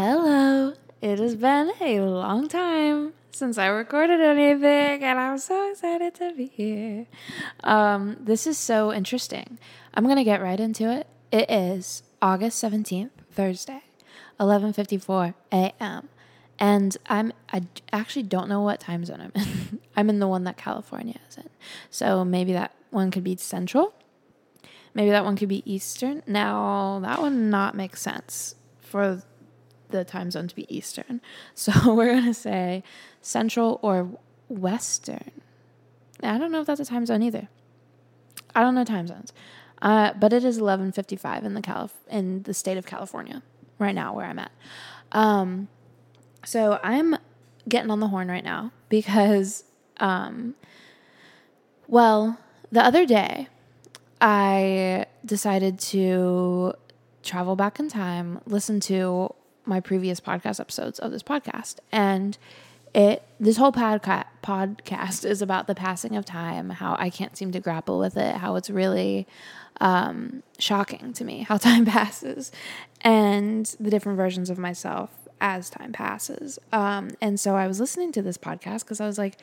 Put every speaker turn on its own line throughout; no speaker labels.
Hello. It has been a long time since I recorded anything, and I'm so excited to be here. Um, this is so interesting. I'm gonna get right into it. It is August 17th, Thursday, 11:54 a.m. And I'm I actually don't know what time zone I'm in. I'm in the one that California is in. So maybe that one could be central. Maybe that one could be eastern. Now, that would not make sense for the time zone to be eastern. So we're going to say central or western. I don't know if that's a time zone either. I don't know time zones. Uh, but it is 11:55 in the Calif- in the state of California right now where I'm at. Um, so I'm getting on the horn right now because um, well, the other day I decided to travel back in time, listen to my previous podcast episodes of this podcast, and it this whole podca- podcast is about the passing of time, how I can't seem to grapple with it, how it's really um, shocking to me how time passes, and the different versions of myself as time passes. Um, and so I was listening to this podcast because I was like,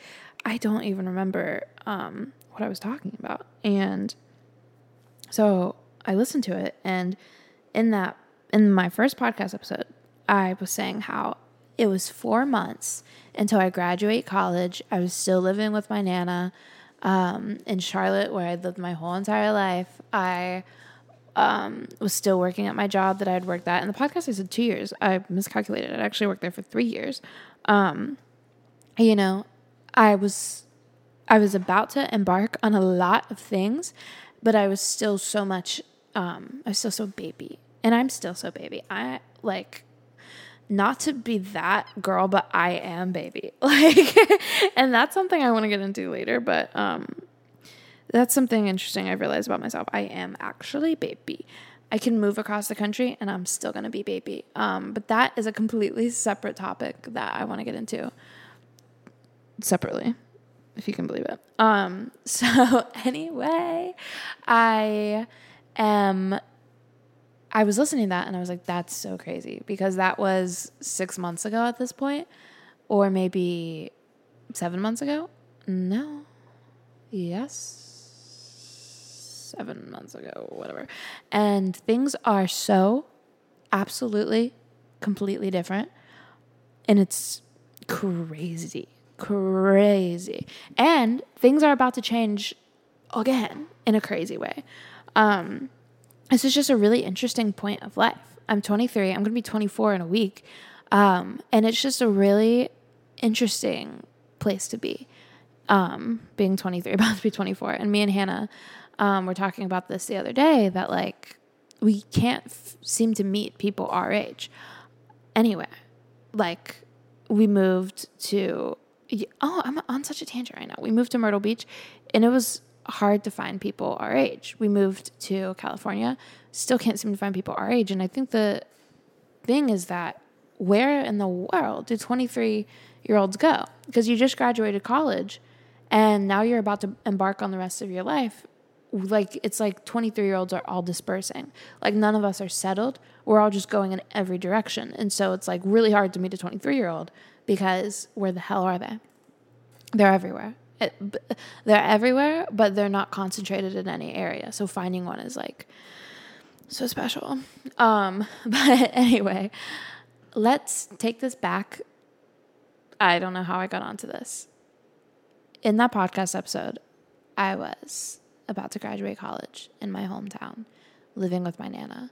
I don't even remember um, what I was talking about, and so I listened to it, and in that, in my first podcast episode, I was saying how it was four months until I graduate college. I was still living with my nana um, in Charlotte, where I'd lived my whole entire life. I um, was still working at my job that I had worked at. In the podcast, I said two years. I miscalculated. I actually worked there for three years. Um, you know, I was I was about to embark on a lot of things, but I was still so much. Um, I was still so baby, and I'm still so baby. I like not to be that girl, but I am baby. Like, and that's something I want to get into later. But um, that's something interesting I've realized about myself. I am actually baby. I can move across the country, and I'm still gonna be baby. Um, but that is a completely separate topic that I want to get into separately if you can believe it. Um, so anyway, I am I was listening to that and I was like, that's so crazy because that was six months ago at this point, or maybe seven months ago. No. Yes. Seven months ago, whatever. And things are so absolutely, completely different. And it's crazy crazy. And things are about to change again in a crazy way. Um, this is just a really interesting point of life. I'm 23, I'm going to be 24 in a week. Um, and it's just a really interesting place to be. Um, being 23, about to be 24. And me and Hannah um, were talking about this the other day that, like, we can't f- seem to meet people our age. anywhere. like, we moved to oh, I'm on such a tangent right now. We moved to Myrtle Beach and it was hard to find people our age. We moved to California, still can't seem to find people our age. And I think the thing is that where in the world do 23 year olds go? Because you just graduated college and now you're about to embark on the rest of your life. Like it's like 23 year olds are all dispersing. Like none of us are settled. We're all just going in every direction. And so it's like really hard to meet a 23 year old because where the hell are they? They're everywhere. It, they're everywhere, but they're not concentrated in any area. So finding one is like so special. Um, but anyway, let's take this back. I don't know how I got onto this. In that podcast episode, I was about to graduate college in my hometown, living with my nana.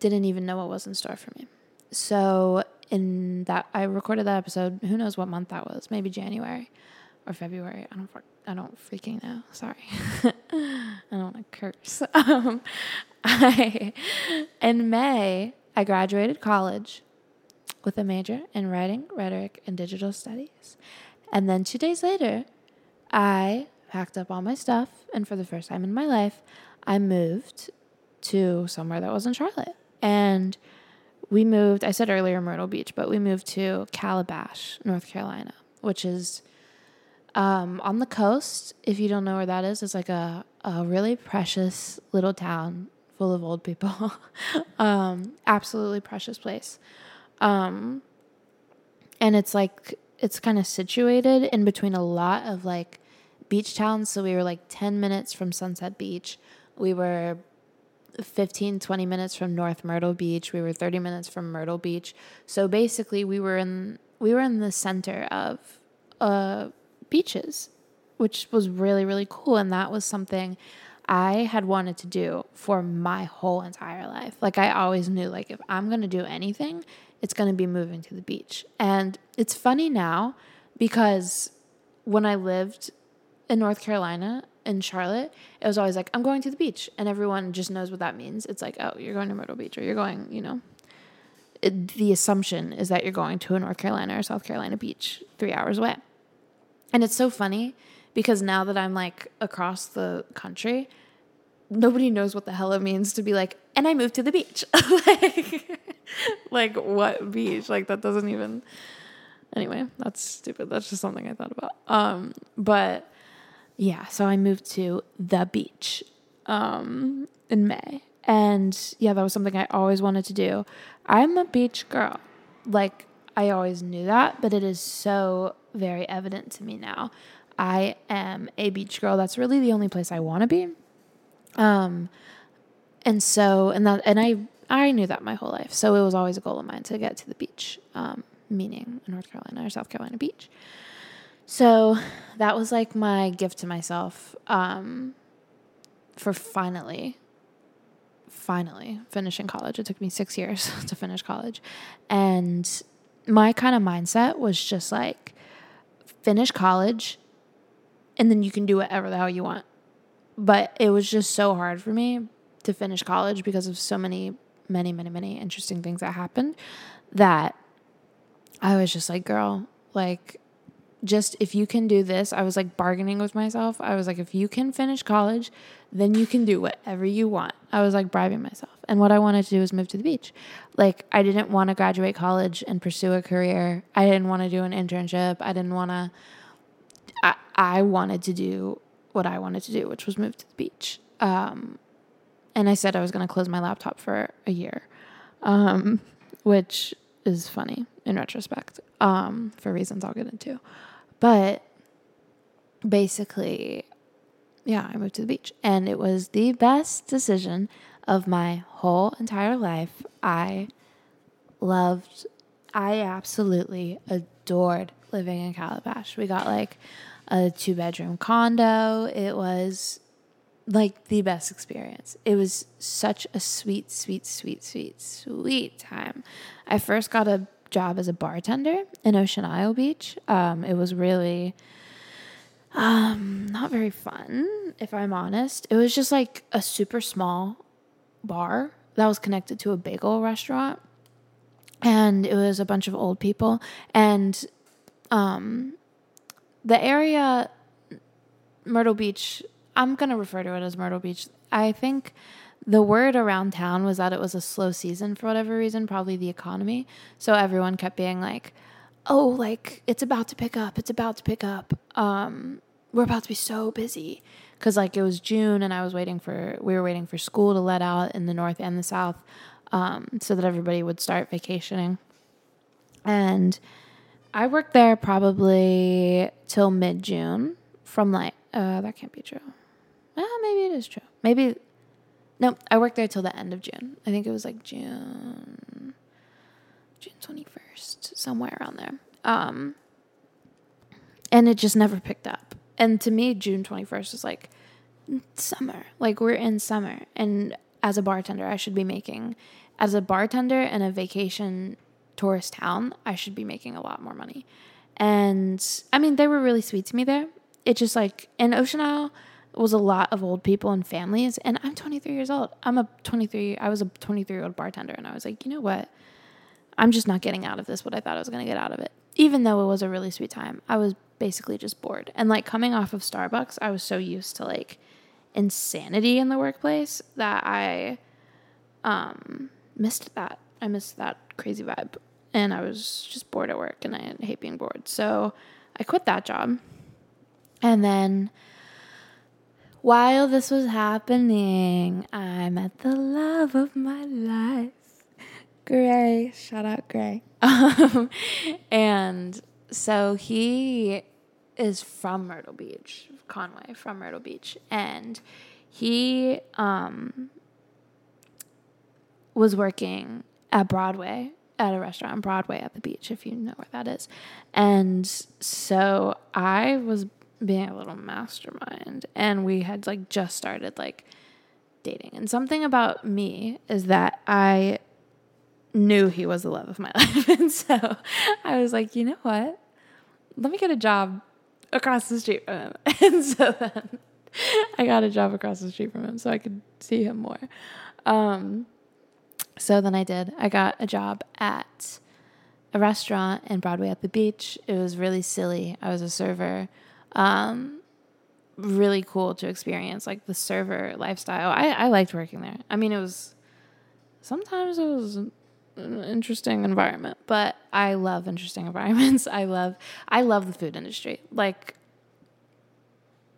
Didn't even know what was in store for me. So in that I recorded that episode. Who knows what month that was? Maybe January or February. I don't. I don't freaking know. Sorry. I don't want to curse. Um, I in May I graduated college with a major in writing, rhetoric, and digital studies, and then two days later, I packed up all my stuff, and for the first time in my life, I moved to somewhere that wasn't Charlotte, and we moved, I said earlier Myrtle Beach, but we moved to Calabash, North Carolina, which is um, on the coast. If you don't know where that is, it's like a, a really precious little town full of old people. um, absolutely precious place. Um, and it's like it's kind of situated in between a lot of like beach towns. So we were like 10 minutes from Sunset Beach. We were 15 20 minutes from North Myrtle Beach. We were 30 minutes from Myrtle Beach. So basically we were in we were in the center of uh beaches, which was really really cool and that was something I had wanted to do for my whole entire life. Like I always knew like if I'm going to do anything, it's going to be moving to the beach. And it's funny now because when I lived in North Carolina in Charlotte, it was always like I'm going to the beach and everyone just knows what that means. It's like, "Oh, you're going to Myrtle Beach or you're going, you know, it, the assumption is that you're going to a North Carolina or South Carolina beach 3 hours away. And it's so funny because now that I'm like across the country, nobody knows what the hell it means to be like, and I moved to the beach. like, like, what beach? Like, that doesn't even. Anyway, that's stupid. That's just something I thought about. Um, but yeah, so I moved to the beach um, in May. And yeah, that was something I always wanted to do. I'm a beach girl. Like, I always knew that, but it is so very evident to me now. I am a beach girl. That's really the only place I want to be. Um, and so, and that, and I, I knew that my whole life. So it was always a goal of mine to get to the beach, um, meaning North Carolina or South Carolina beach. So that was like my gift to myself, um, for finally, finally finishing college. It took me six years to finish college. And my kind of mindset was just like, finish college and then you can do whatever the hell you want. But it was just so hard for me to finish college because of so many, many, many, many interesting things that happened that I was just like, girl, like, just if you can do this, I was like bargaining with myself. I was like, if you can finish college, then you can do whatever you want. I was like bribing myself. And what I wanted to do was move to the beach. Like, I didn't want to graduate college and pursue a career. I didn't want to do an internship. I didn't want to, I, I wanted to do what I wanted to do, which was move to the beach. Um, and I said I was going to close my laptop for a year, um, which is funny in retrospect um, for reasons I'll get into. But basically, yeah, I moved to the beach and it was the best decision of my whole entire life. I loved, I absolutely adored living in Calabash. We got like a two bedroom condo. It was like the best experience. It was such a sweet, sweet, sweet, sweet, sweet time. I first got a job as a bartender in Ocean Isle Beach. Um, it was really um, not very fun, if I'm honest. It was just like a super small bar that was connected to a bagel restaurant. And it was a bunch of old people. And um, the area, Myrtle Beach, I'm going to refer to it as Myrtle Beach. I think the word around town was that it was a slow season for whatever reason, probably the economy. So everyone kept being like, oh, like it's about to pick up, it's about to pick up. Um, we're about to be so busy. Cause like it was June and I was waiting for, we were waiting for school to let out in the north and the south um, so that everybody would start vacationing. And I worked there probably till mid June from like, uh, that can't be true. Well, maybe it is true. Maybe no, I worked there till the end of June. I think it was like June, June twenty first, somewhere around there. Um, and it just never picked up. And to me, June twenty first is like summer. Like we're in summer, and as a bartender, I should be making, as a bartender in a vacation tourist town, I should be making a lot more money. And I mean, they were really sweet to me there. It just like in Ocean Isle was a lot of old people and families. And I'm 23 years old. I'm a 23, I was a 23 year old bartender. And I was like, you know what? I'm just not getting out of this what I thought I was going to get out of it. Even though it was a really sweet time, I was basically just bored. And like coming off of Starbucks, I was so used to like insanity in the workplace that I um, missed that. I missed that crazy vibe. And I was just bored at work and I hate being bored. So I quit that job. And then while this was happening, I met the love of my life. Gray. Shout out Gray. Um, and so he is from Myrtle Beach, Conway, from Myrtle Beach. And he um, was working at Broadway at a restaurant on Broadway at the beach, if you know where that is. And so I was being a little mastermind, and we had like just started like dating. And something about me is that I knew he was the love of my life. and so I was like, you know what? Let me get a job across the street from him. And so then I got a job across the street from him so I could see him more. Um, so then I did. I got a job at a restaurant in Broadway at the beach. It was really silly. I was a server. Um, really cool to experience like the server lifestyle. I, I liked working there. I mean, it was sometimes it was interesting environment, but I love interesting environments. I love I love the food industry. Like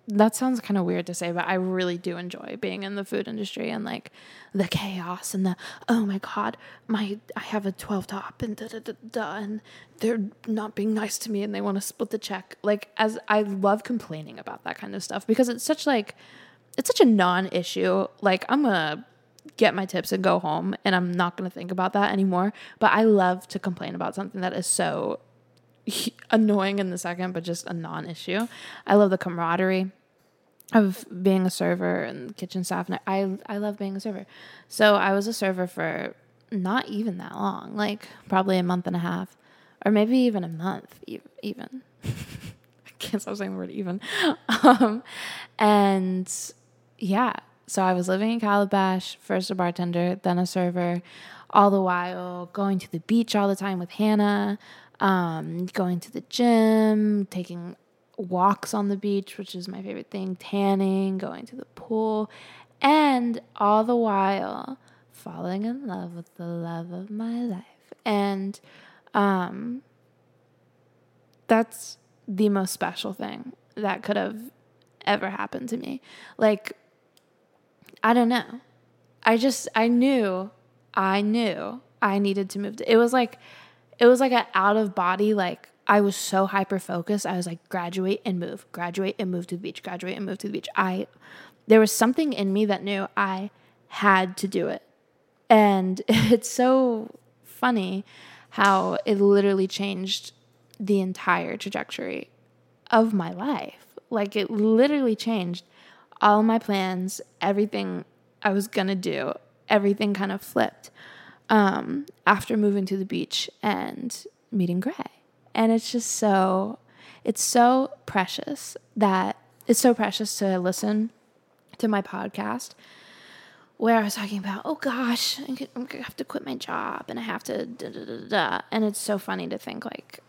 that sounds kind of weird to say, but I really do enjoy being in the food industry and like the chaos and the oh my god, my I have a twelve top and da da da da and they're not being nice to me and they want to split the check. Like as I love complaining about that kind of stuff because it's such like it's such a non-issue. Like I'm gonna get my tips and go home and I'm not gonna think about that anymore. But I love to complain about something that is so annoying in the second, but just a non issue. I love the camaraderie of being a server and kitchen staff. And I, I love being a server. So I was a server for not even that long, like probably a month and a half, or maybe even a month, even. I can't stop saying the word even. Um, and yeah, so I was living in Calabash, first a bartender, then a server, all the while going to the beach all the time with Hannah, um, going to the gym, taking walks on the beach, which is my favorite thing, tanning, going to the pool, and all the while falling in love with the love of my life. And um, that's the most special thing that could have ever happened to me. Like, I don't know. I just, I knew, I knew I needed to move. To, it was like, it was like an out of body, like, I was so hyper focused. I was like, graduate and move, graduate and move to the beach, graduate and move to the beach. I, there was something in me that knew I had to do it. And it's so funny how it literally changed the entire trajectory of my life. Like it literally changed all my plans, everything I was gonna do, everything kind of flipped um, after moving to the beach and meeting Gray. And it's just so, it's so precious that it's so precious to listen to my podcast where I was talking about, oh gosh, I'm gonna have to quit my job and I have to da da da da. And it's so funny to think like,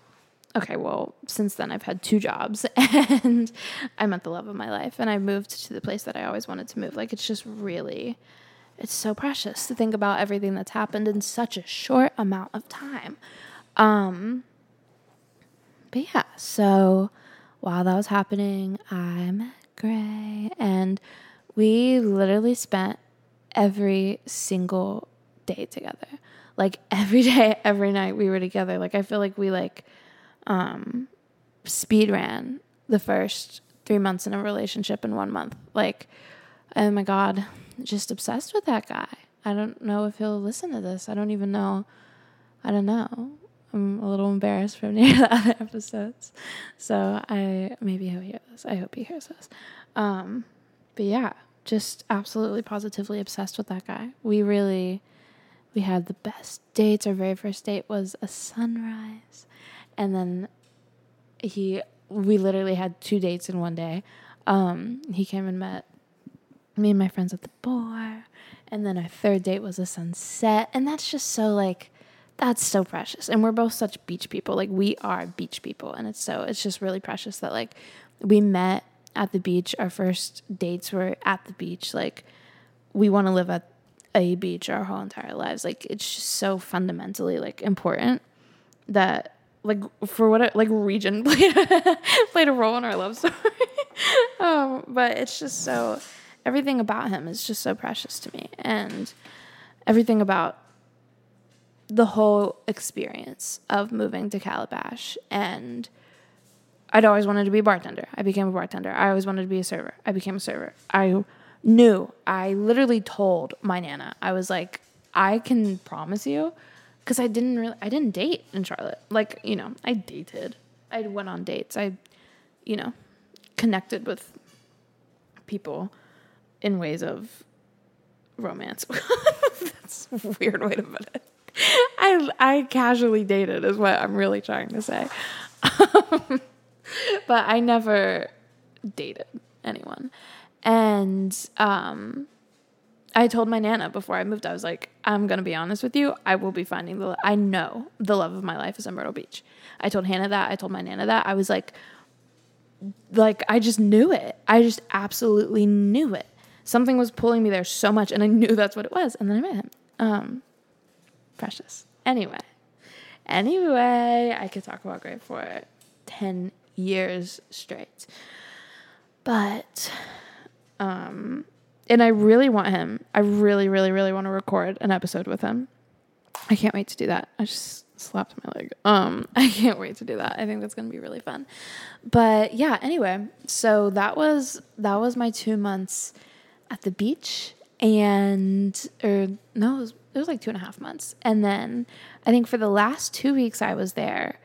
okay, well, since then I've had two jobs and I met the love of my life and I moved to the place that I always wanted to move. Like it's just really, it's so precious to think about everything that's happened in such a short amount of time. Um, but yeah, so while that was happening, I met Gray and we literally spent every single day together. Like every day, every night we were together. Like I feel like we like um speed ran the first three months in a relationship in one month. Like, oh my God, just obsessed with that guy. I don't know if he'll listen to this. I don't even know. I don't know. I'm a little embarrassed from the other episodes. So I maybe he'll hear this. I hope he hears this. Um, but yeah, just absolutely positively obsessed with that guy. We really we had the best dates. Our very first date was a sunrise. And then he we literally had two dates in one day. Um, he came and met me and my friends at the bar. And then our third date was a sunset. And that's just so like that's so precious. And we're both such beach people. Like we are beach people. And it's so it's just really precious that like we met at the beach. Our first dates were at the beach. Like we want to live at a beach our whole entire lives. Like it's just so fundamentally like important that like for what it, like region played played a role in our love story. um, but it's just so everything about him is just so precious to me, and everything about the whole experience of moving to Calabash and I'd always wanted to be a bartender. I became a bartender. I always wanted to be a server. I became a server. I knew. I literally told my nana. I was like, I can promise you because I didn't really I didn't date in Charlotte. Like, you know, I dated. I went on dates. I you know, connected with people in ways of romance. That's a weird way to put it. I I casually dated is what I'm really trying to say. but I never dated anyone. And um I told my nana before I moved, I was like, I'm gonna be honest with you. I will be finding the. I know the love of my life is in Myrtle Beach. I told Hannah that. I told my nana that. I was like, like I just knew it. I just absolutely knew it. Something was pulling me there so much, and I knew that's what it was. And then I met him. Um, precious. Anyway, anyway, I could talk about Gray for ten years straight, but um and I really want him. I really, really, really want to record an episode with him. I can't wait to do that. I just slapped my leg. Um, I can't wait to do that. I think that's gonna be really fun. But yeah, anyway, so that was that was my two months at the beach, and or no, it was, it was like two and a half months, and then I think for the last two weeks I was there,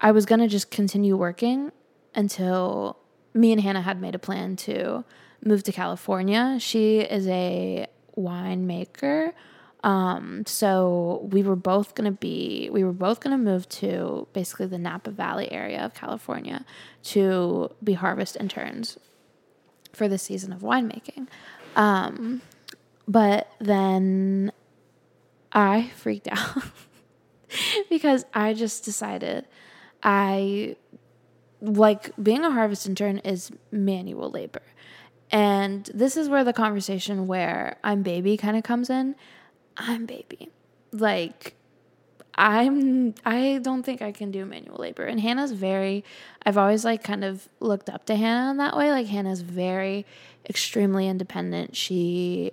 I was gonna just continue working until me and Hannah had made a plan to moved to California. She is a winemaker. Um, so we were both gonna be we were both gonna move to basically the Napa Valley area of California to be harvest interns for the season of winemaking. Um, but then I freaked out because I just decided I like being a harvest intern is manual labor. And this is where the conversation where I'm baby kind of comes in. I'm baby. Like I'm I don't think I can do manual labor. And Hannah's very I've always like kind of looked up to Hannah in that way. Like Hannah's very extremely independent. She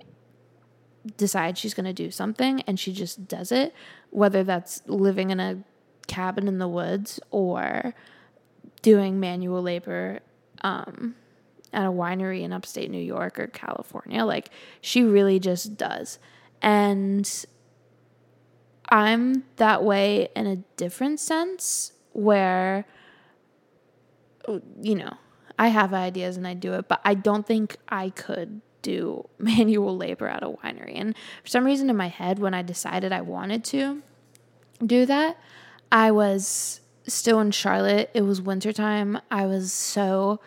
decides she's going to do something and she just does it, whether that's living in a cabin in the woods or doing manual labor um at a winery in upstate New York or California. Like she really just does. And I'm that way in a different sense where you know, I have ideas and I do it, but I don't think I could do manual labor at a winery. And for some reason in my head when I decided I wanted to do that, I was still in Charlotte. It was wintertime. I was so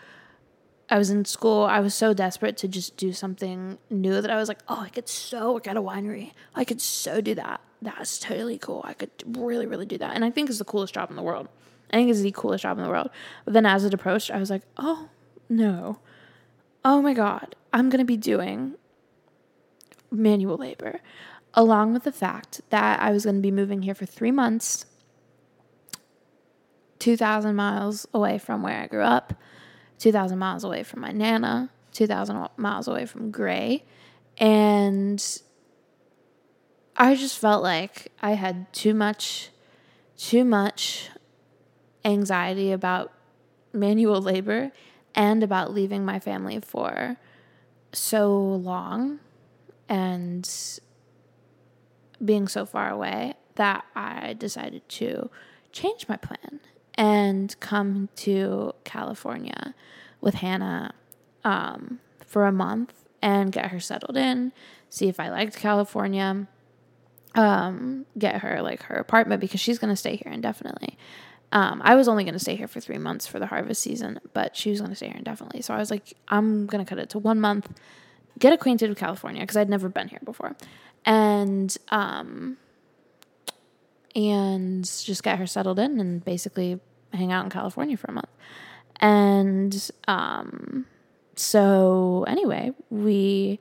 I was in school. I was so desperate to just do something new that I was like, oh, I could so work at a winery. I could so do that. That's totally cool. I could really, really do that. And I think it's the coolest job in the world. I think it's the coolest job in the world. But then as it approached, I was like, oh, no. Oh my God. I'm going to be doing manual labor, along with the fact that I was going to be moving here for three months, 2,000 miles away from where I grew up 2,000 miles away from my Nana, 2,000 miles away from Gray. And I just felt like I had too much, too much anxiety about manual labor and about leaving my family for so long and being so far away that I decided to change my plan and come to California with Hannah um, for a month and get her settled in, see if I liked California, um, get her like her apartment because she's going to stay here indefinitely. Um, I was only going to stay here for three months for the harvest season, but she was going to stay here indefinitely. So I was like, I'm going to cut it to one month, get acquainted with California because I'd never been here before, and um, and just get her settled in and basically hang out in California for a month. And um, so, anyway, we.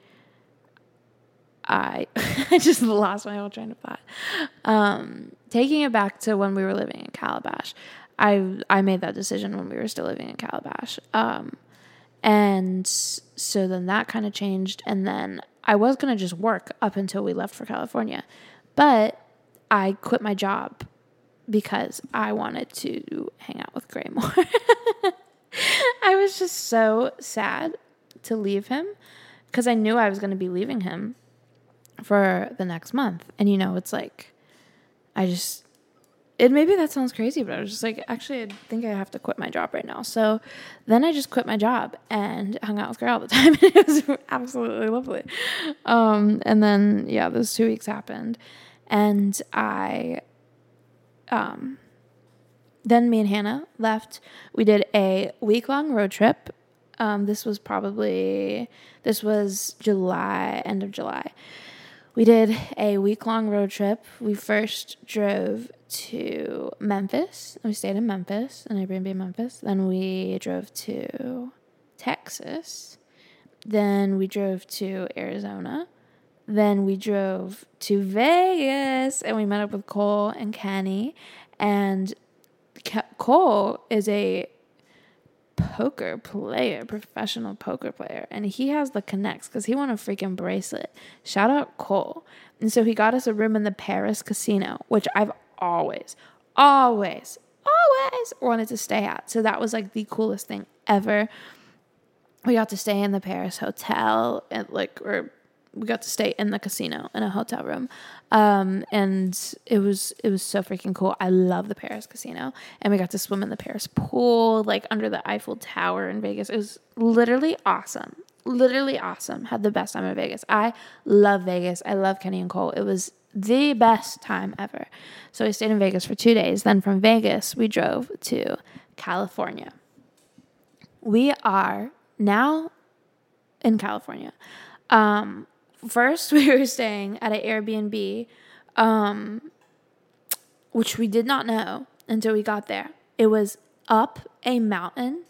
I I just lost my whole train of thought. Um, taking it back to when we were living in Calabash, I I made that decision when we were still living in Calabash. Um, and so then that kind of changed, and then I was gonna just work up until we left for California, but I quit my job because I wanted to hang out with Gray more. I was just so sad to leave him because I knew I was going to be leaving him for the next month. And you know, it's like, I just, it maybe that sounds crazy, but I was just like, actually, I think I have to quit my job right now. So then I just quit my job and hung out with Gray all the time. it was absolutely lovely. Um, and then, yeah, those two weeks happened. And I, um, then me and Hannah left. We did a week long road trip. Um, this was probably, this was July, end of July. We did a week long road trip. We first drove to Memphis. We stayed in Memphis, an Airbnb in Memphis. Then we drove to Texas. Then we drove to Arizona. Then we drove to Vegas and we met up with Cole and Kenny. And Cole is a poker player, professional poker player, and he has the connects because he won a freaking bracelet. Shout out Cole. And so he got us a room in the Paris casino, which I've always, always, always wanted to stay at. So that was like the coolest thing ever. We got to stay in the Paris hotel and like or we got to stay in the casino in a hotel room. Um, and it was it was so freaking cool. I love the paris casino. And we got to swim in the paris pool like under the eiffel tower in vegas. It was literally awesome. Literally awesome. Had the best time in vegas. I love vegas. I love kenny and cole. It was the best time ever. So we stayed in vegas for two days. Then from vegas we drove to california. We are now in california. Um, first we were staying at an Airbnb, um, which we did not know until we got there. It was up a mountain.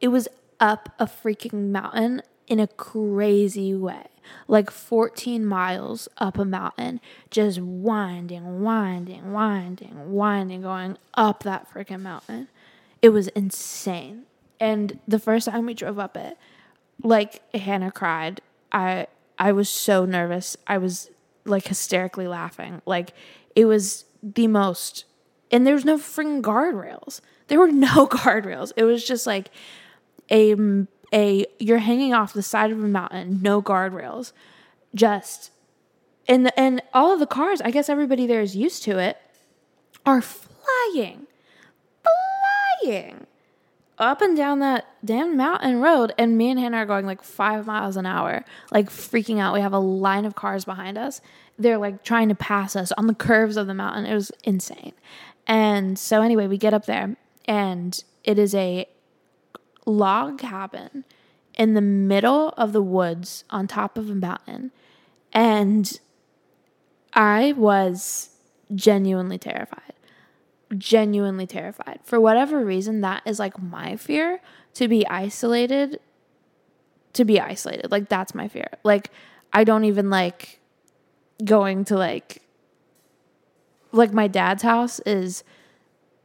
It was up a freaking mountain in a crazy way. Like 14 miles up a mountain, just winding, winding, winding, winding, going up that freaking mountain. It was insane. And the first time we drove up it, like Hannah cried. I I was so nervous. I was like hysterically laughing. Like it was the most and there was no freaking guardrails. There were no guardrails. It was just like a a you're hanging off the side of a mountain, no guardrails. Just and the, and all of the cars, I guess everybody there is used to it, are flying. Flying up and down that damn mountain road, and me and Hannah are going like five miles an hour, like freaking out. We have a line of cars behind us. They're like trying to pass us on the curves of the mountain. It was insane. And so, anyway, we get up there, and it is a log cabin in the middle of the woods on top of a mountain. And I was genuinely terrified genuinely terrified. For whatever reason, that is like my fear to be isolated. To be isolated. Like, that's my fear. Like, I don't even like going to like, like, my dad's house is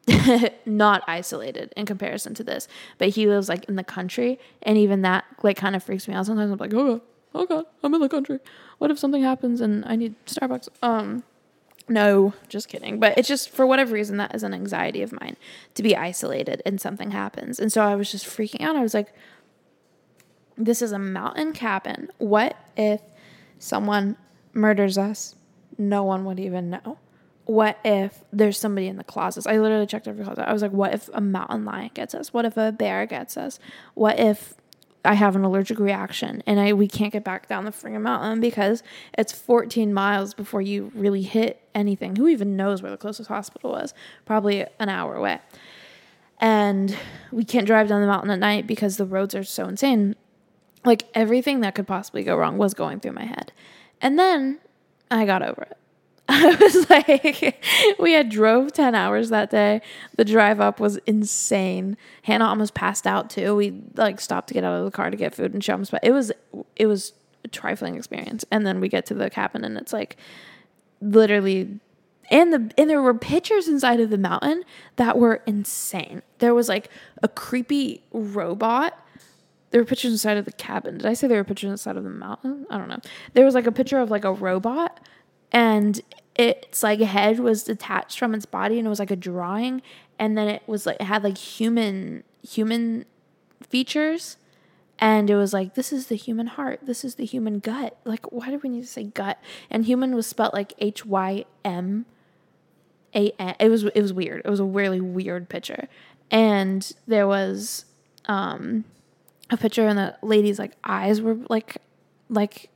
not isolated in comparison to this, but he lives like in the country. And even that, like, kind of freaks me out. Sometimes I'm like, oh, God, oh, God, I'm in the country. What if something happens and I need Starbucks? Um, no, just kidding. But it's just for whatever reason that is an anxiety of mine to be isolated and something happens. And so I was just freaking out. I was like, this is a mountain cabin. What if someone murders us? No one would even know. What if there's somebody in the closets? I literally checked every closet. I was like, what if a mountain lion gets us? What if a bear gets us? What if I have an allergic reaction and I we can't get back down the freaking mountain because it's 14 miles before you really hit anything. Who even knows where the closest hospital was? Probably an hour away. And we can't drive down the mountain at night because the roads are so insane. Like everything that could possibly go wrong was going through my head. And then I got over it. I was like, we had drove 10 hours that day. The drive up was insane. Hannah almost passed out too. We like stopped to get out of the car to get food and she almost, it was, it was a trifling experience. And then we get to the cabin and it's like literally, and the, and there were pictures inside of the mountain that were insane. There was like a creepy robot there were pictures inside of the cabin. Did I say there were pictures inside of the mountain? I don't know. There was like a picture of like a robot and its like head was detached from its body and it was like a drawing and then it was like it had like human human features and it was like this is the human heart this is the human gut like why do we need to say gut and human was spelled like h-y-m a N. It was it was weird. It was a really weird picture, and there was um, a picture, and the lady's like eyes were like like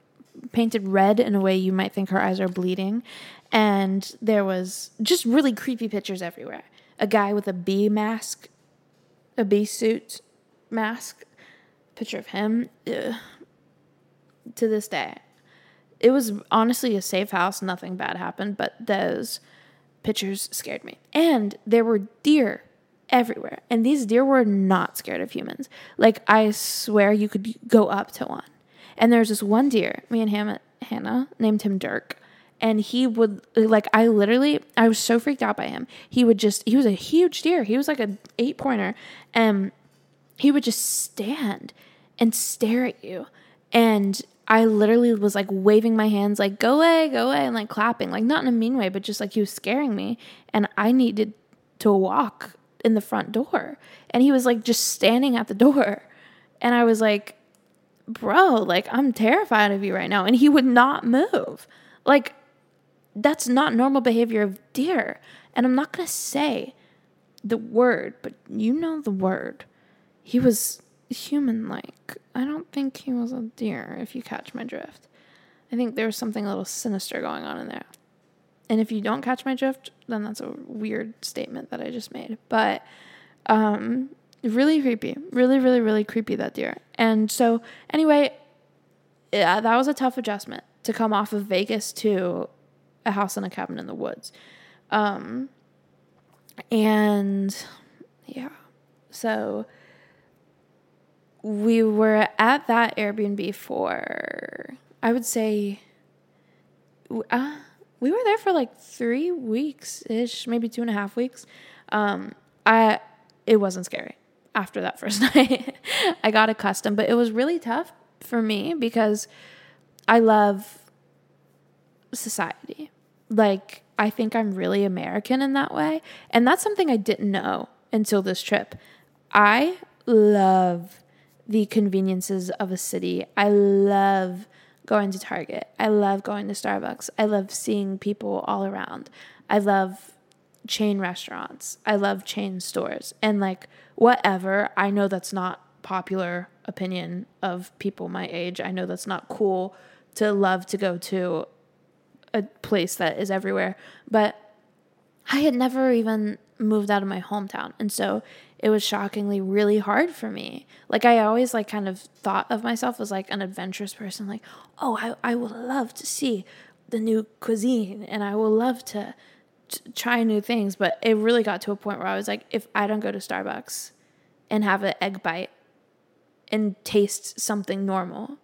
painted red in a way you might think her eyes are bleeding, and there was just really creepy pictures everywhere. A guy with a bee mask, a bee suit mask, picture of him. Ugh. To this day, it was honestly a safe house. Nothing bad happened, but those pictures scared me. And there were deer everywhere. And these deer were not scared of humans. Like, I swear you could go up to one. And there's this one deer, me and Hannah, Hannah named him Dirk. And he would like I literally I was so freaked out by him. He would just he was a huge deer. He was like a eight pointer. And um, he would just stand and stare at you. And I literally was like waving my hands, like, go away, go away, and like clapping, like not in a mean way, but just like he was scaring me. And I needed to walk in the front door. And he was like just standing at the door. And I was like, bro, like I'm terrified of you right now. And he would not move. Like, that's not normal behavior of deer. And I'm not going to say the word, but you know the word. He was human like. I don't think he was a deer, if you catch my drift. I think there was something a little sinister going on in there. And if you don't catch my drift, then that's a weird statement that I just made. But um, really creepy. Really, really, really creepy, that deer. And so, anyway, yeah, that was a tough adjustment to come off of Vegas to a house in a cabin in the woods. Um, and yeah, so we were at that Airbnb for, I would say, uh, we were there for like three weeks ish, maybe two and a half weeks. Um, I it wasn't scary after that first night. I got accustomed, but it was really tough for me because I love society. Like I think I'm really American in that way, and that's something I didn't know until this trip. I love the conveniences of a city. I love going to Target. I love going to Starbucks. I love seeing people all around. I love chain restaurants. I love chain stores. And like whatever, I know that's not popular opinion of people my age. I know that's not cool to love to go to a place that is everywhere, but I had never even moved out of my hometown. And so it was shockingly really hard for me. Like I always like kind of thought of myself as like an adventurous person, like, oh, I, I would love to see the new cuisine and I will love to try new things. But it really got to a point where I was like, if I don't go to Starbucks and have an egg bite and taste something normal,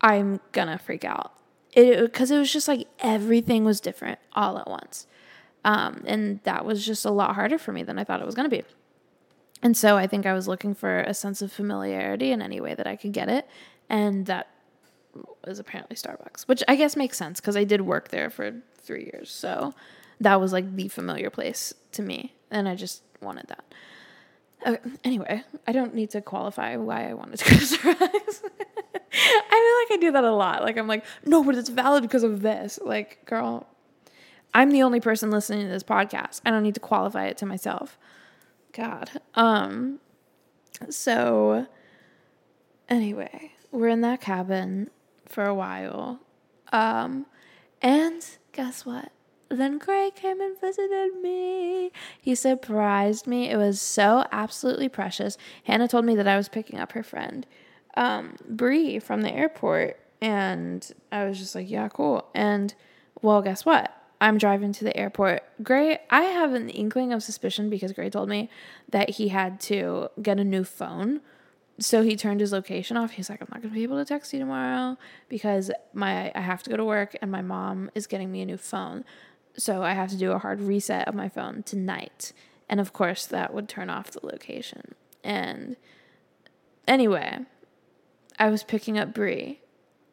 I'm gonna freak out. It because it was just like everything was different all at once. Um, and that was just a lot harder for me than I thought it was to be. And so I think I was looking for a sense of familiarity in any way that I could get it. And that was apparently Starbucks, which I guess makes sense because I did work there for three years. So that was like the familiar place to me. And I just wanted that. Anyway, I don't need to qualify why I wanted to Starbucks. I feel like I do that a lot. Like, I'm like, no, but it's valid because of this. Like, girl, I'm the only person listening to this podcast. I don't need to qualify it to myself. God. Um so anyway, we're in that cabin for a while. Um and guess what? Then Gray came and visited me. He surprised me. It was so absolutely precious. Hannah told me that I was picking up her friend, um, Bree from the airport, and I was just like, "Yeah, cool." And well, guess what? I'm driving to the airport. Gray, I have an inkling of suspicion because Gray told me that he had to get a new phone. So he turned his location off. He's like, I'm not gonna be able to text you tomorrow because my I have to go to work and my mom is getting me a new phone. So I have to do a hard reset of my phone tonight. And of course that would turn off the location. And anyway, I was picking up Bree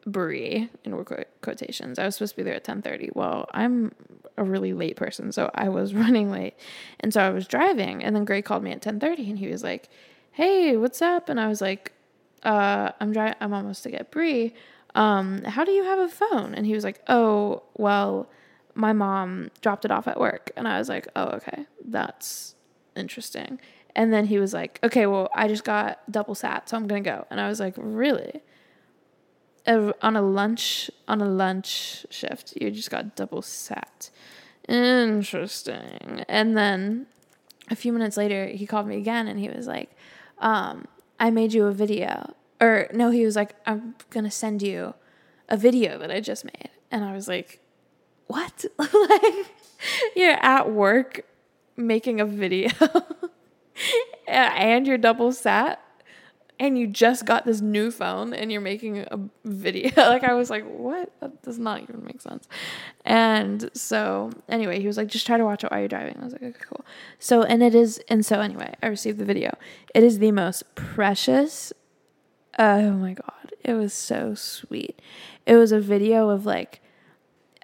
Brie in quotations. I was supposed to be there at 10:30. Well, I'm a really late person, so I was running late. And so I was driving and then Gray called me at 10:30 and he was like, "Hey, what's up?" And I was like, uh, I'm driving I'm almost to get Brie. Um, how do you have a phone? And he was like, "Oh, well, my mom dropped it off at work." And I was like, "Oh, okay. That's interesting." And then he was like, "Okay, well, I just got double sat, so I'm going to go." And I was like, "Really?" on a lunch on a lunch shift, you just got double sat. Interesting. And then a few minutes later, he called me again and he was like, um, I made you a video. Or no, he was like, I'm going to send you a video that I just made. And I was like, what? like, you're at work making a video and you're double sat? and you just got this new phone and you're making a video. like I was like, what? That does not even make sense. And so anyway, he was like, just try to watch it while you're driving. I was like, okay, cool. So and it is and so anyway, I received the video. It is the most precious. Oh my god, it was so sweet. It was a video of like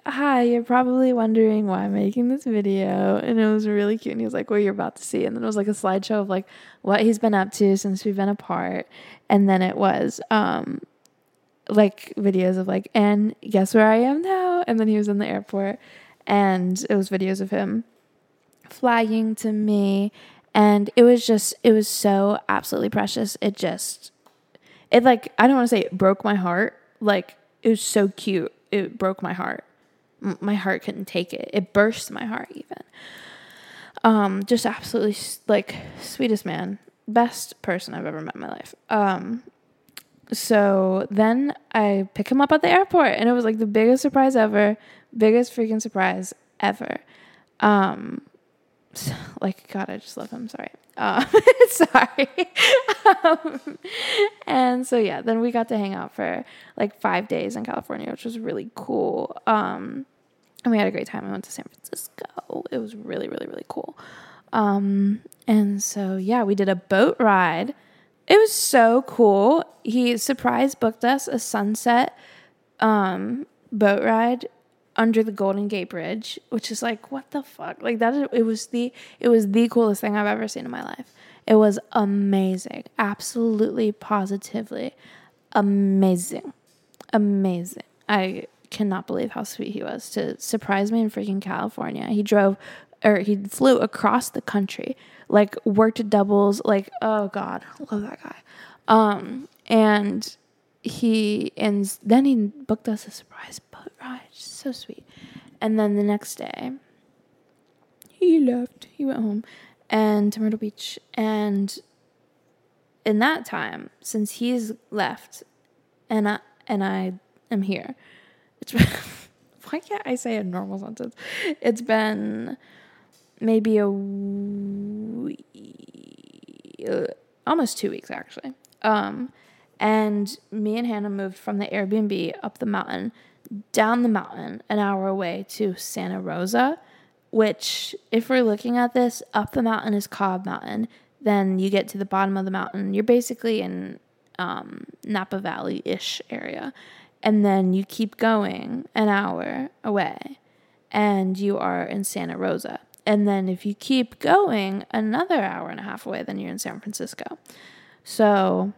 hi, you're probably wondering why I'm making this video. And it was really cute. And he was like, well, you're about to see. And then it was like a slideshow of like what he's been up to since we've been apart. And then it was um like videos of like, and guess where I am now? And then he was in the airport and it was videos of him flagging to me. And it was just, it was so absolutely precious. It just, it like, I don't want to say it broke my heart. Like, it was so cute. It broke my heart my heart couldn't take it. It burst my heart even. Um, just absolutely like sweetest man, best person I've ever met in my life. Um, so then I pick him up at the airport, and it was like the biggest surprise ever, biggest freaking surprise ever. Um, like God, I just love him. Sorry. Um, sorry. um, and so yeah, then we got to hang out for like five days in California, which was really cool. Um, and we had a great time. I went to San Francisco. It was really, really, really cool. Um, and so yeah, we did a boat ride. It was so cool. He surprise booked us a sunset um, boat ride under the Golden Gate Bridge, which is like what the fuck? Like that it was the it was the coolest thing I've ever seen in my life. It was amazing. Absolutely positively amazing. Amazing. I cannot believe how sweet he was to surprise me in freaking California. He drove or he flew across the country, like worked doubles, like oh god, love that guy. Um and he and then he booked us a surprise boat ride. So sweet. And then the next day he left. He went home and to Myrtle Beach and in that time since he's left and I and I am here it's been, why can't I say a normal sentence? It's been maybe a week, almost two weeks actually. Um, and me and Hannah moved from the Airbnb up the mountain, down the mountain, an hour away to Santa Rosa, which, if we're looking at this, up the mountain is Cobb Mountain. Then you get to the bottom of the mountain. You're basically in um, Napa Valley ish area and then you keep going an hour away and you are in Santa Rosa. And then if you keep going another hour and a half away, then you're in San Francisco. So,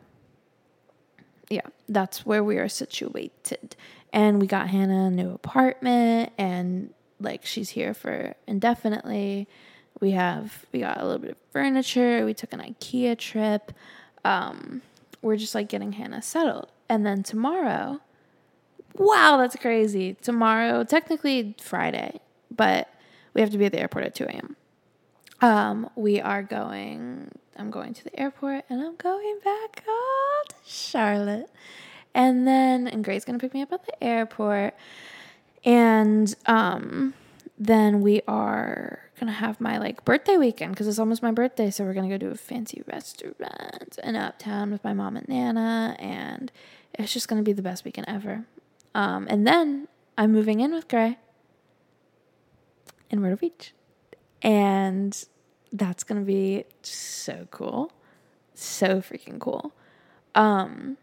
yeah, that's where we are situated. And we got Hannah a new apartment, and like she's here for indefinitely. We have we got a little bit of furniture. We took an IKEA trip. Um, we're just like getting Hannah settled, and then tomorrow Wow, that's crazy. Tomorrow, technically Friday, but we have to be at the airport at 2 a.m. Um, we are going, I'm going to the airport and I'm going back home to Charlotte. And then, and Grace's gonna pick me up at the airport. And um, then we are gonna have my like birthday weekend because it's almost my birthday. So we're gonna go to a fancy restaurant in Uptown with my mom and Nana. And it's just gonna be the best weekend ever. Um, and then I'm moving in with Gray in Myrtle Beach. And that's going to be so cool. So freaking cool. Um,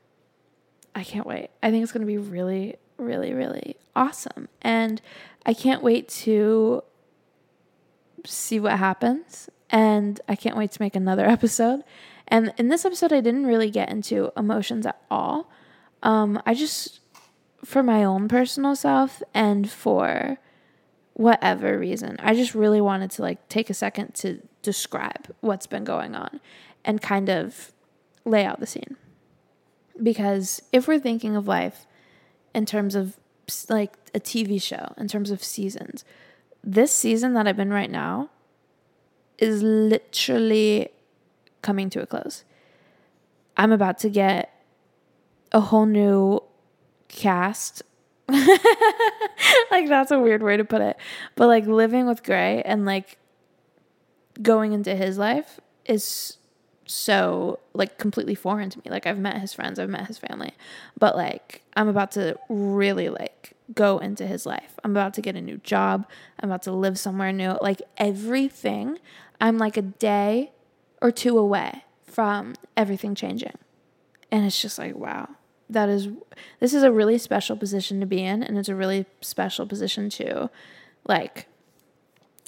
I can't wait. I think it's going to be really, really, really awesome. And I can't wait to see what happens. And I can't wait to make another episode. And in this episode, I didn't really get into emotions at all. Um, I just, for my own personal self and for whatever reason, I just really wanted to like take a second to describe what's been going on and kind of lay out the scene. Because if we're thinking of life in terms of like a TV show, in terms of seasons, this season that I'm in right now is literally coming to a close. I'm about to get a whole new cast. like that's a weird way to put it. But like living with Gray and like going into his life is so like completely foreign to me. Like I've met his friends, I've met his family, but like I'm about to really like go into his life. I'm about to get a new job. I'm about to live somewhere new. Like everything, I'm like a day or two away from everything changing. And it's just like, wow, that is, this is a really special position to be in. And it's a really special position to like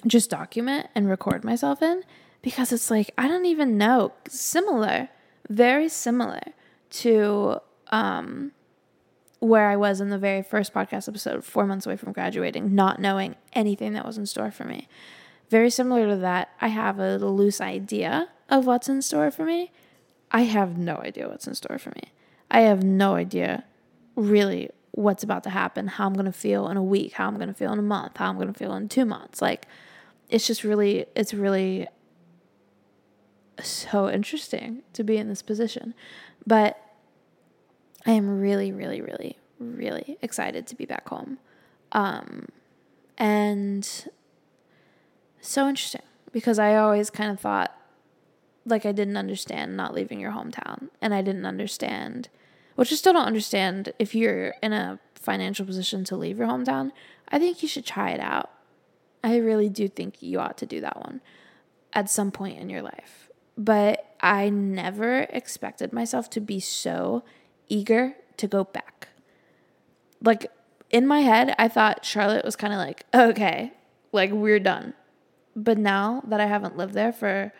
just document and record myself in because it's like, I don't even know. Similar, very similar to um, where I was in the very first podcast episode, four months away from graduating, not knowing anything that was in store for me. Very similar to that, I have a loose idea of what's in store for me. I have no idea what's in store for me. I have no idea really what's about to happen, how I'm going to feel in a week, how I'm going to feel in a month, how I'm going to feel in two months. Like, it's just really, it's really so interesting to be in this position. But I am really, really, really, really excited to be back home. Um, and so interesting because I always kind of thought like I didn't understand not leaving your hometown. And I didn't understand, which I still don't understand if you're in a financial position to leave your hometown. I think you should try it out. I really do think you ought to do that one at some point in your life. But I never expected myself to be so eager to go back. Like in my head, I thought Charlotte was kind of like, okay, like we're done. But now that I haven't lived there for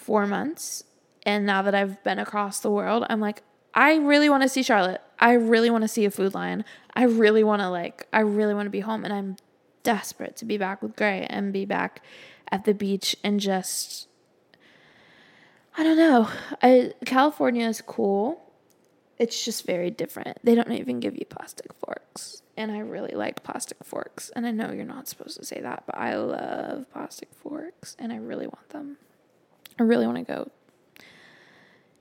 four months, and now that I've been across the world, I'm like, I really want to see Charlotte. I really want to see a Food Lion. I really want to like, I really want to be home, and I'm desperate to be back with Gray and be back at the beach and just I don't know. I California is cool. It's just very different. They don't even give you plastic forks. And I really like plastic forks. And I know you're not supposed to say that, but I love plastic forks and I really want them. I really want to go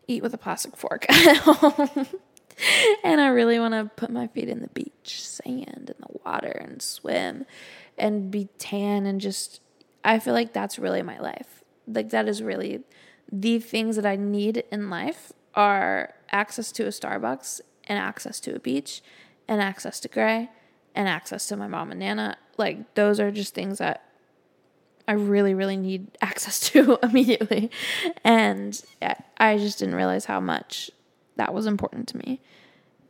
eat with a plastic fork at home. and I really want to put my feet in the beach, sand, in the water, and swim and be tan and just I feel like that's really my life. Like that is really the things that I need in life are access to a Starbucks and access to a beach and access to Gray and access to my mom and Nana. Like those are just things that I really, really need access to immediately. And I just didn't realize how much that was important to me.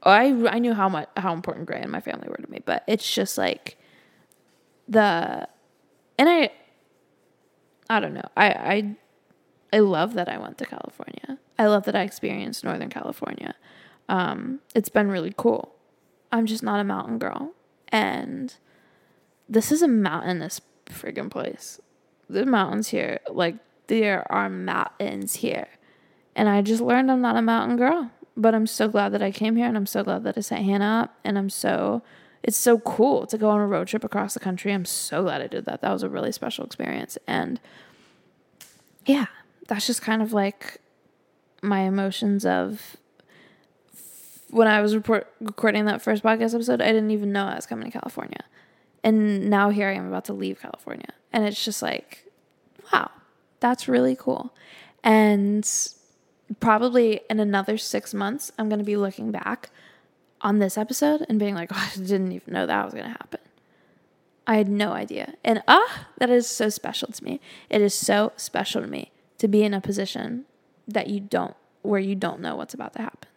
I I knew how much how important Gray and my family were to me, but it's just like the and I I don't know. I I I love that I went to California. I love that I experienced Northern California. Um, it's been really cool. I'm just not a mountain girl. And this is a mountainous friggin' place. The mountains here, like, there are mountains here. And I just learned I'm not a mountain girl. But I'm so glad that I came here and I'm so glad that I set Hannah up. And I'm so, it's so cool to go on a road trip across the country. I'm so glad I did that. That was a really special experience. And yeah, that's just kind of like my emotions of when I was report, recording that first podcast episode, I didn't even know I was coming to California. And now here I am about to leave California. And it's just like, wow, that's really cool. And probably in another six months, I'm going to be looking back on this episode and being like, oh, I didn't even know that was going to happen. I had no idea. And ah, that is so special to me. It is so special to me to be in a position that you don't where you don't know what's about to happen.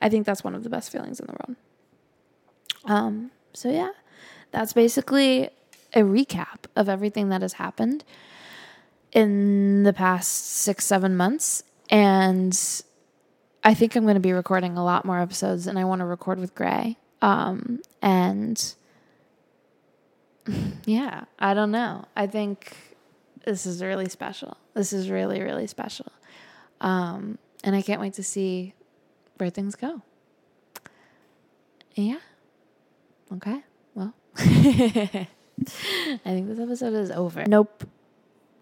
I think that's one of the best feelings in the world. Um, so yeah, that's basically a recap of everything that has happened in the past six, seven months. And I think I'm going to be recording a lot more episodes and I want to record with Gray. Um, and yeah, I don't know. I think this is really special. This is really, really special. Um, and I can't wait to see where things go. Yeah. Okay. Well, I think this episode is over. Nope.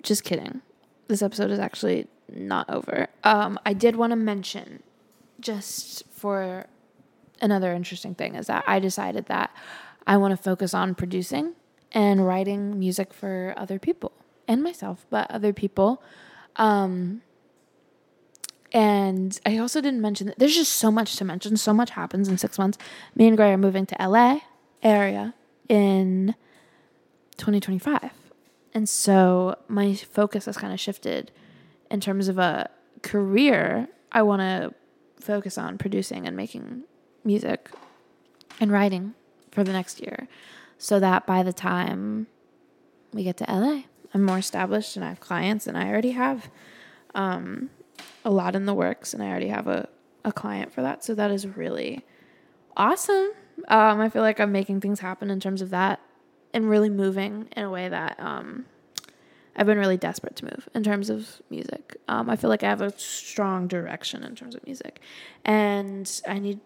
Just kidding. This episode is actually not over. Um, I did want to mention, just for another interesting thing, is that I decided that I want to focus on producing and writing music for other people and myself, but other people. Um, and I also didn't mention that there's just so much to mention. So much happens in six months. Me and Gray are moving to LA area in 2025. And so my focus has kind of shifted in terms of a career. I want to focus on producing and making music and writing for the next year so that by the time we get to LA, I'm more established and I have clients and I already have um, a lot in the works and I already have a, a client for that. So that is really awesome. Um, I feel like I'm making things happen in terms of that and really moving in a way that um, I've been really desperate to move in terms of music. Um, I feel like I have a strong direction in terms of music and I need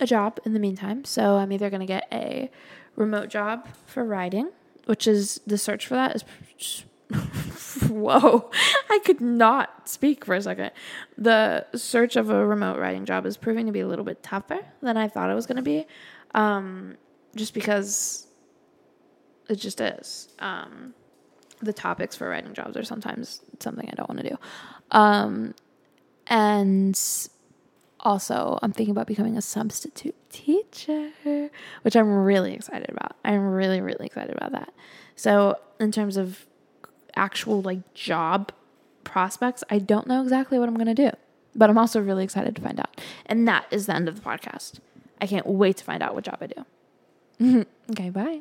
a job in the meantime. So I'm either going to get a remote job for writing, which is the search for that is whoa, I could not speak for a second. The search of a remote writing job is proving to be a little bit tougher than I thought it was going to be, um, just because it just is. Um, the topics for writing jobs are sometimes something I don't want to do. Um, and also, I'm thinking about becoming a substitute teacher, which I'm really excited about. I'm really, really excited about that. So, in terms of actual like job prospects, I don't know exactly what I'm going to do, but I'm also really excited to find out. And that is the end of the podcast. I can't wait to find out what job I do. okay, bye.